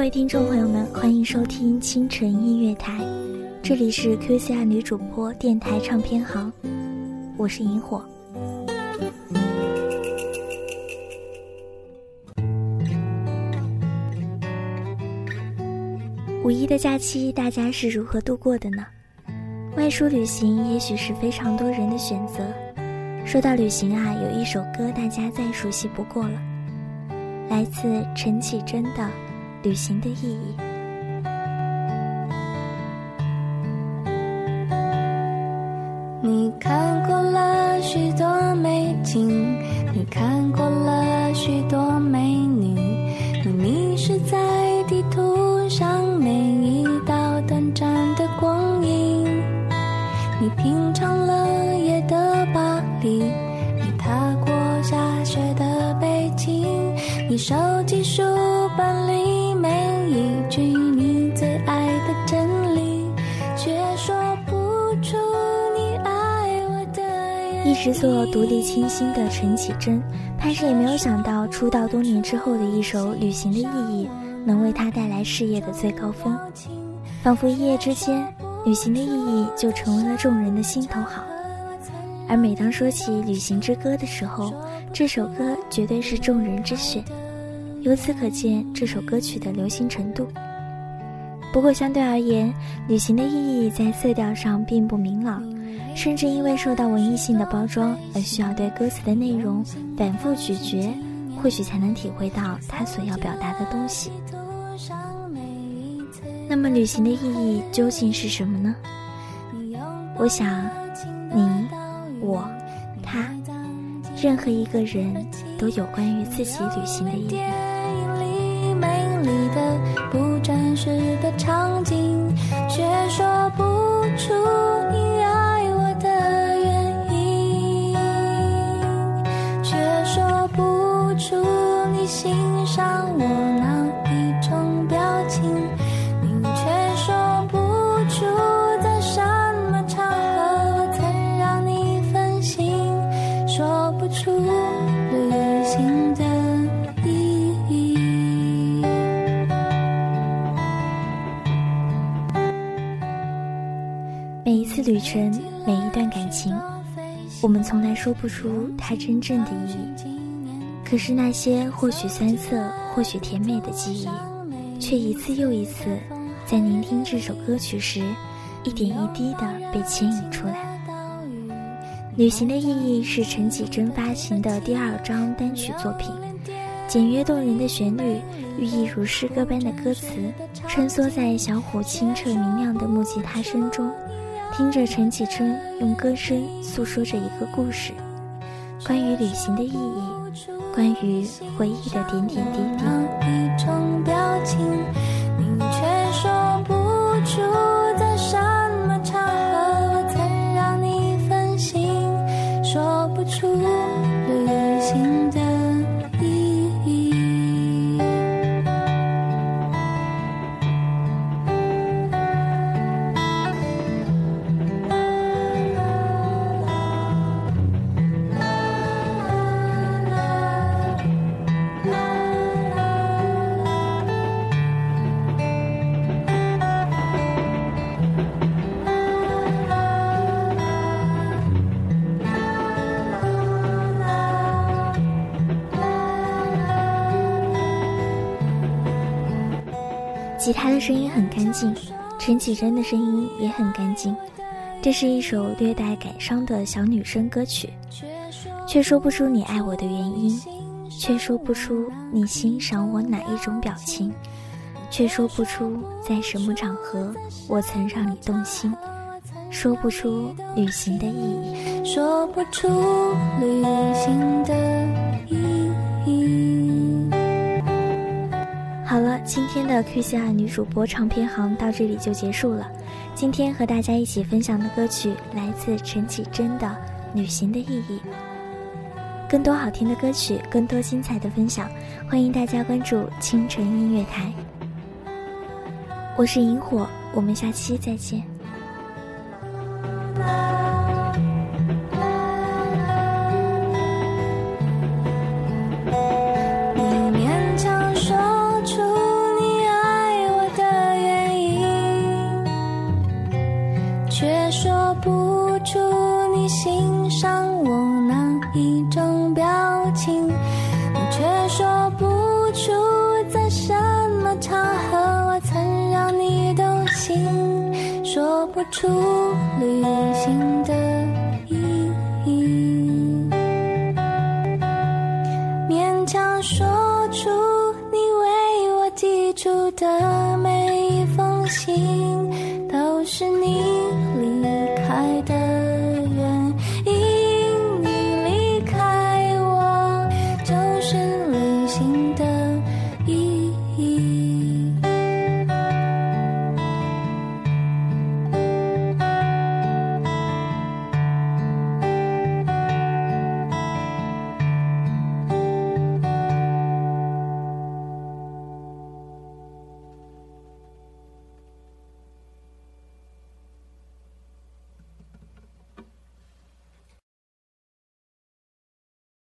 各位听众朋友们，欢迎收听清晨音乐台，这里是 QCR 女主播电台唱片行，我是萤火。五一的假期，大家是如何度过的呢？外出旅行，也许是非常多人的选择。说到旅行啊，有一首歌大家再熟悉不过了，来自陈绮贞的。旅行的意义。你看过了许多美景，你看过了许多美女，你迷失在地图上每一道短暂的光影。你品尝了夜的巴黎，你踏过下雪的北京，你收集书本里。一直做独立清新的陈绮贞，怕是也没有想到出道多年之后的一首《旅行的意义》，能为她带来事业的最高峰。仿佛一夜之间，《旅行的意义》就成为了众人的心头好。而每当说起《旅行之歌》的时候，这首歌绝对是众人之选。由此可见这首歌曲的流行程度。不过相对而言，《旅行的意义》在色调上并不明朗。甚至因为受到文艺性的包装而需要对歌词的内容反复咀嚼，或许才能体会到他所要表达的东西。那么，旅行的意义究竟是什么呢？我想，你、我、他，任何一个人都有关于自己旅行的意义。真实的场景，却说不出每一次旅程，每一段感情，我们从来说不出它真正的意义。可是那些或许酸涩、或许甜美的记忆，却一次又一次，在聆听这首歌曲时，一点一滴地被牵引出来。旅行的意义是陈绮贞发行的第二张单曲作品，简约动人的旋律，寓意如诗歌般的歌词，穿梭在小虎清澈明亮的木吉他声中。听着陈绮贞用歌声诉说着一个故事，关于旅行的意义，关于回忆的点点滴滴。吉他的声音很干净，陈绮贞的声音也很干净。这是一首略带感伤的小女生歌曲，却说不出你爱我的原因，却说不出你欣赏我哪一种表情，却说不出在什么场合我曾让你动心，说不出旅行的意义，说不出旅行的意义。今天的 QCR 女主播唱片行到这里就结束了。今天和大家一起分享的歌曲来自陈绮贞的《旅行的意义》。更多好听的歌曲，更多精彩的分享，欢迎大家关注清晨音乐台。我是萤火，我们下期再见。表情，我却说不出在什么场合我曾让你动心，说不出旅行的。